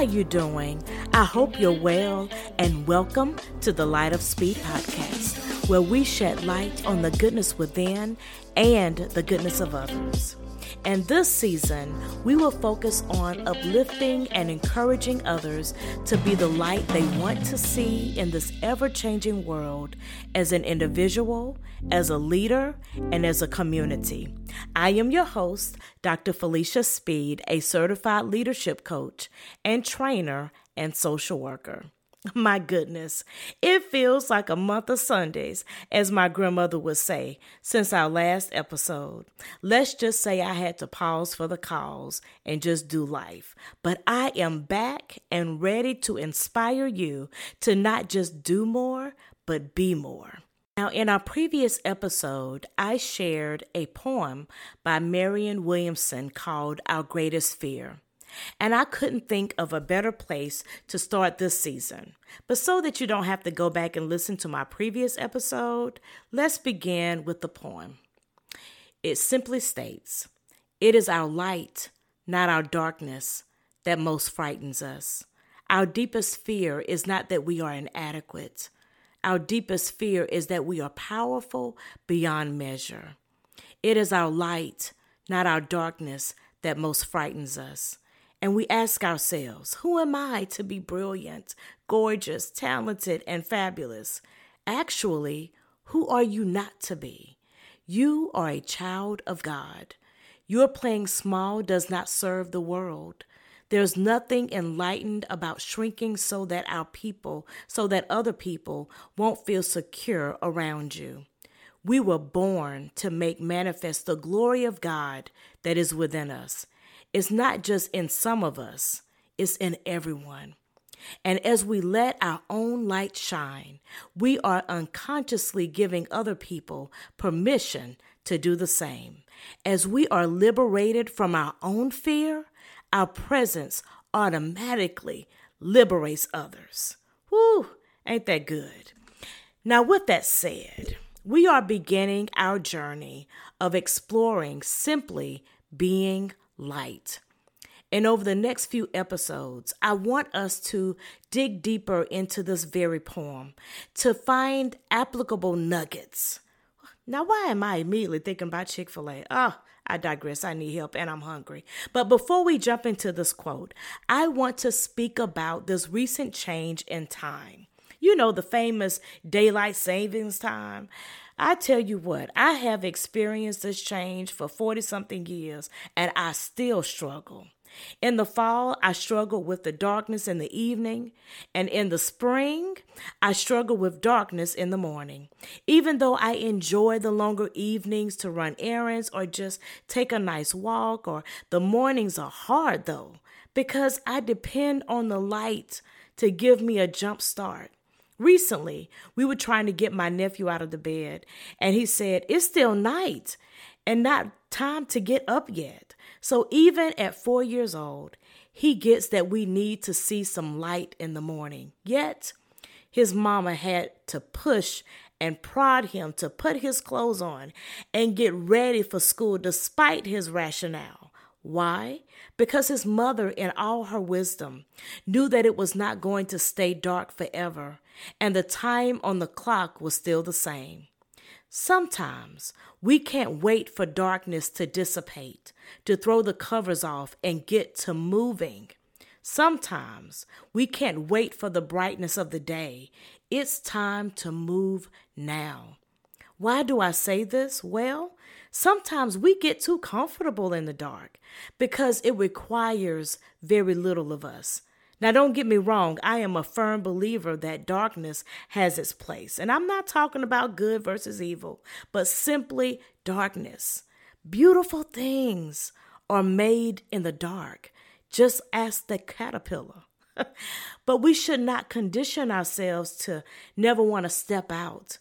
are you doing? I hope you're well, and welcome to the Light of Speed podcast, where we shed light on the goodness within and the goodness of others. And this season, we will focus on uplifting and encouraging others to be the light they want to see in this ever changing world as an individual, as a leader, and as a community. I am your host, Dr. Felicia Speed, a certified leadership coach and trainer and social worker. My goodness, it feels like a month of Sundays, as my grandmother would say, since our last episode. Let's just say I had to pause for the calls and just do life. But I am back and ready to inspire you to not just do more, but be more. Now, in our previous episode, I shared a poem by Marianne Williamson called Our Greatest Fear. And I couldn't think of a better place to start this season. But so that you don't have to go back and listen to my previous episode, let's begin with the poem. It simply states It is our light, not our darkness, that most frightens us. Our deepest fear is not that we are inadequate. Our deepest fear is that we are powerful beyond measure. It is our light, not our darkness, that most frightens us and we ask ourselves, who am I to be brilliant, gorgeous, talented, and fabulous? Actually, who are you not to be? You are a child of God. Your playing small does not serve the world. There's nothing enlightened about shrinking so that our people, so that other people won't feel secure around you. We were born to make manifest the glory of God that is within us. It's not just in some of us, it's in everyone. And as we let our own light shine, we are unconsciously giving other people permission to do the same. As we are liberated from our own fear, our presence automatically liberates others. Whew, ain't that good? Now, with that said, we are beginning our journey of exploring simply being light. And over the next few episodes, I want us to dig deeper into this very poem to find applicable nuggets. Now, why am I immediately thinking about Chick fil A? Oh, I digress. I need help and I'm hungry. But before we jump into this quote, I want to speak about this recent change in time. You know, the famous daylight savings time. I tell you what, I have experienced this change for 40 something years and I still struggle. In the fall, I struggle with the darkness in the evening, and in the spring, I struggle with darkness in the morning. Even though I enjoy the longer evenings to run errands or just take a nice walk, or the mornings are hard though, because I depend on the light to give me a jump start. Recently, we were trying to get my nephew out of the bed, and he said, It's still night and not time to get up yet. So, even at four years old, he gets that we need to see some light in the morning. Yet, his mama had to push and prod him to put his clothes on and get ready for school despite his rationale. Why? Because his mother, in all her wisdom, knew that it was not going to stay dark forever, and the time on the clock was still the same. Sometimes we can't wait for darkness to dissipate, to throw the covers off and get to moving. Sometimes we can't wait for the brightness of the day. It's time to move now. Why do I say this? Well, sometimes we get too comfortable in the dark because it requires very little of us. Now, don't get me wrong, I am a firm believer that darkness has its place. And I'm not talking about good versus evil, but simply darkness. Beautiful things are made in the dark. Just ask the caterpillar. but we should not condition ourselves to never want to step out,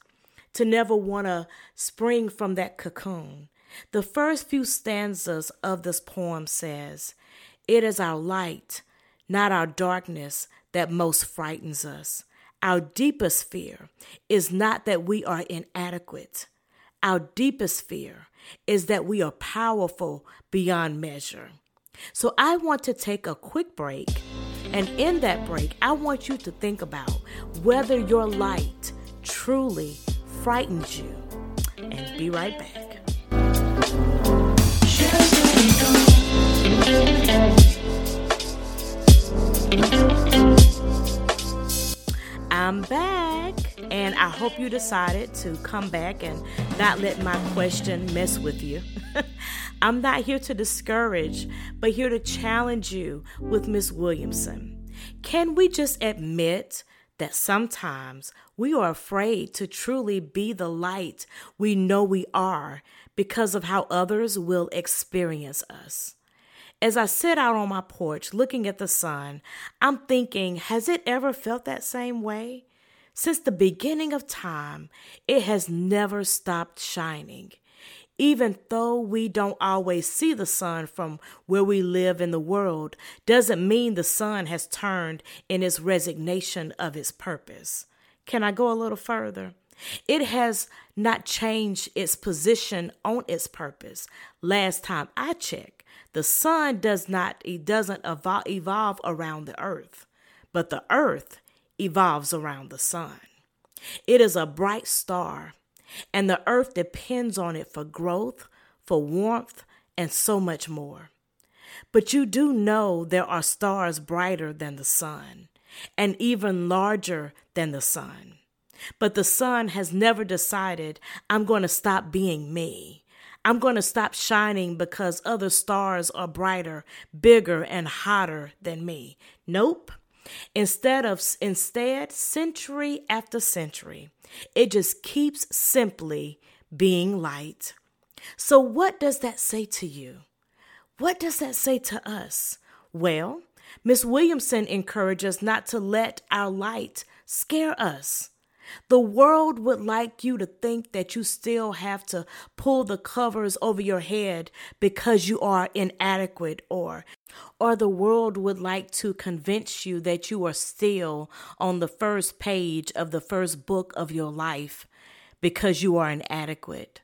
to never want to spring from that cocoon. The first few stanzas of this poem says, It is our light, not our darkness, that most frightens us. Our deepest fear is not that we are inadequate. Our deepest fear is that we are powerful beyond measure. So I want to take a quick break And in that break, I want you to think about whether your light truly frightens you. And be right back. I'm back, and I hope you decided to come back and not let my question mess with you. I'm not here to discourage, but here to challenge you with Miss Williamson. Can we just admit that sometimes we are afraid to truly be the light we know we are because of how others will experience us? As I sit out on my porch looking at the sun, I'm thinking, has it ever felt that same way? Since the beginning of time, it has never stopped shining. Even though we don't always see the sun from where we live in the world, doesn't mean the sun has turned in its resignation of its purpose. Can I go a little further? It has not changed its position on its purpose. Last time I checked, the sun does not, it doesn't evolve around the earth, but the earth evolves around the sun. It is a bright star, and the earth depends on it for growth, for warmth, and so much more. But you do know there are stars brighter than the sun, and even larger than the sun. But the sun has never decided, I'm going to stop being me. I'm going to stop shining because other stars are brighter, bigger, and hotter than me. Nope. Instead of instead, century after century, it just keeps simply being light. So what does that say to you? What does that say to us? Well, Miss Williamson encourages us not to let our light scare us. The world would like you to think that you still have to pull the covers over your head because you are inadequate or or the world would like to convince you that you are still on the first page of the first book of your life because you are inadequate.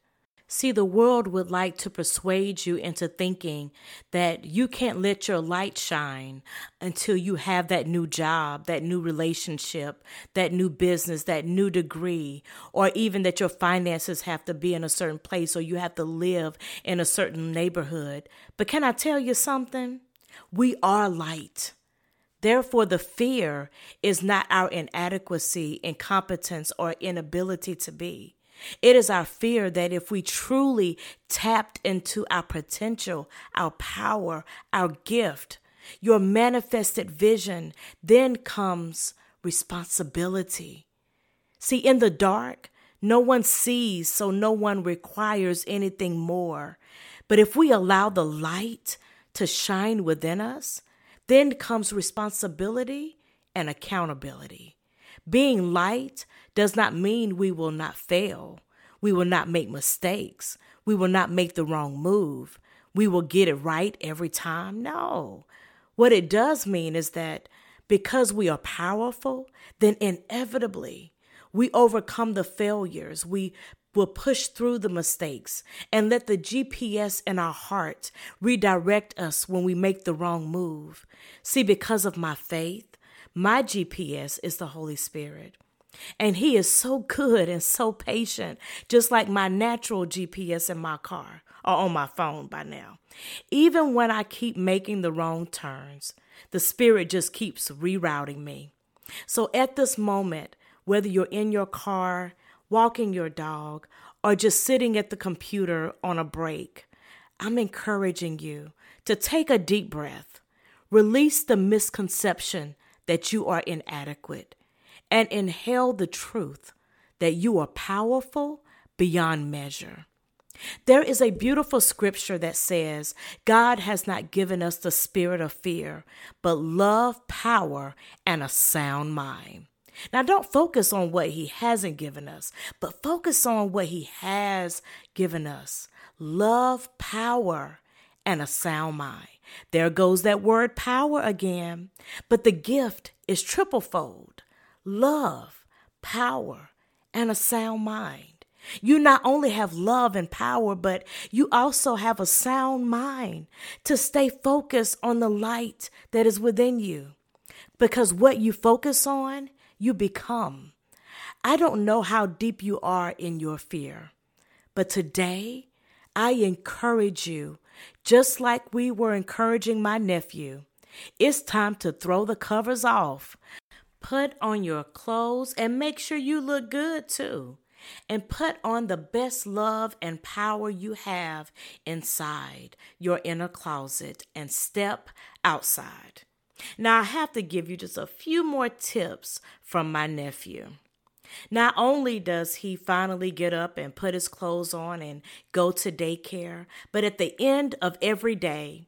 See, the world would like to persuade you into thinking that you can't let your light shine until you have that new job, that new relationship, that new business, that new degree, or even that your finances have to be in a certain place or you have to live in a certain neighborhood. But can I tell you something? We are light. Therefore, the fear is not our inadequacy, incompetence, or inability to be. It is our fear that if we truly tapped into our potential, our power, our gift, your manifested vision, then comes responsibility. See, in the dark, no one sees, so no one requires anything more. But if we allow the light to shine within us, then comes responsibility and accountability. Being light does not mean we will not fail. We will not make mistakes. We will not make the wrong move. We will get it right every time. No. What it does mean is that because we are powerful, then inevitably we overcome the failures. We will push through the mistakes and let the GPS in our heart redirect us when we make the wrong move. See, because of my faith, my GPS is the Holy Spirit. And he is so good and so patient, just like my natural GPS in my car or on my phone by now. Even when I keep making the wrong turns, the Spirit just keeps rerouting me. So at this moment, whether you're in your car, walking your dog, or just sitting at the computer on a break, I'm encouraging you to take a deep breath, release the misconception that you are inadequate and inhale the truth that you are powerful beyond measure. There is a beautiful scripture that says, God has not given us the spirit of fear, but love, power, and a sound mind. Now, don't focus on what He hasn't given us, but focus on what He has given us love, power, and a sound mind. There goes that word power again, but the gift is triple fold love, power, and a sound mind. You not only have love and power, but you also have a sound mind to stay focused on the light that is within you. Because what you focus on, you become. I don't know how deep you are in your fear, but today I encourage you, just like we were encouraging my nephew. It's time to throw the covers off. Put on your clothes and make sure you look good too. And put on the best love and power you have inside your inner closet and step outside. Now, I have to give you just a few more tips from my nephew. Not only does he finally get up and put his clothes on and go to daycare, but at the end of every day,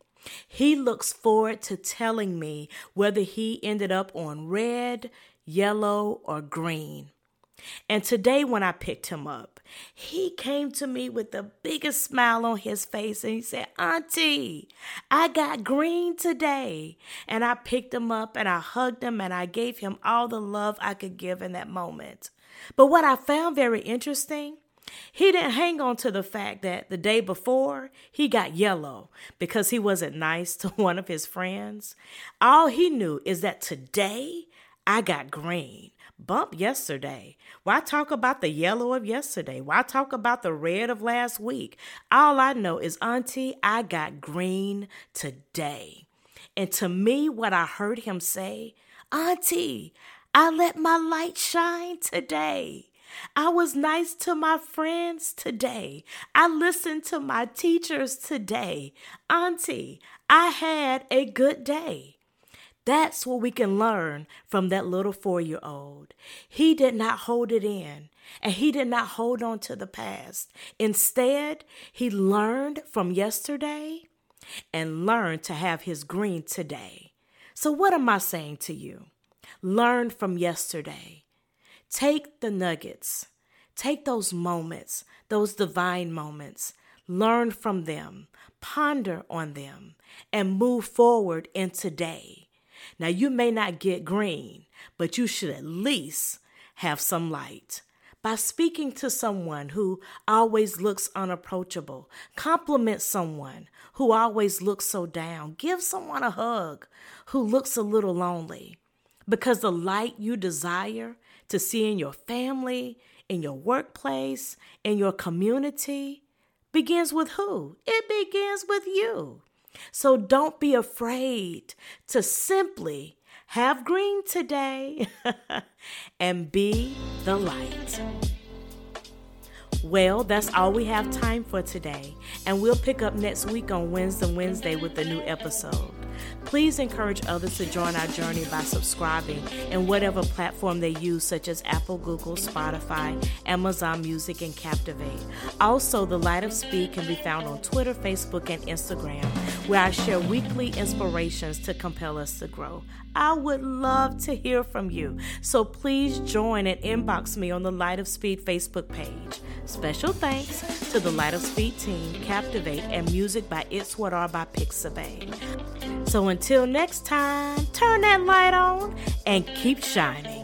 he looks forward to telling me whether he ended up on red, yellow, or green. And today, when I picked him up, he came to me with the biggest smile on his face and he said, Auntie, I got green today. And I picked him up and I hugged him and I gave him all the love I could give in that moment. But what I found very interesting, he didn't hang on to the fact that the day before he got yellow because he wasn't nice to one of his friends. All he knew is that today I got green. Bump yesterday. Why talk about the yellow of yesterday? Why talk about the red of last week? All I know is, Auntie, I got green today. And to me, what I heard him say, Auntie, I let my light shine today. I was nice to my friends today. I listened to my teachers today. Auntie, I had a good day. That's what we can learn from that little four year old. He did not hold it in and he did not hold on to the past. Instead, he learned from yesterday and learned to have his green today. So, what am I saying to you? Learn from yesterday. Take the nuggets, take those moments, those divine moments, learn from them, ponder on them, and move forward in today. Now, you may not get green, but you should at least have some light. By speaking to someone who always looks unapproachable, compliment someone who always looks so down, give someone a hug who looks a little lonely. Because the light you desire to see in your family, in your workplace, in your community begins with who? It begins with you. So don't be afraid to simply have green today and be the light. Well, that's all we have time for today, and we'll pick up next week on Wednesday Wednesday with a new episode. Please encourage others to join our journey by subscribing in whatever platform they use, such as Apple, Google, Spotify, Amazon Music, and Captivate. Also, The Light of Speed can be found on Twitter, Facebook, and Instagram, where I share weekly inspirations to compel us to grow. I would love to hear from you, so please join and inbox me on the Light of Speed Facebook page. Special thanks to the Light of Speed team, Captivate, and music by It's What Are by Pixabay. So until next time, turn that light on and keep shining.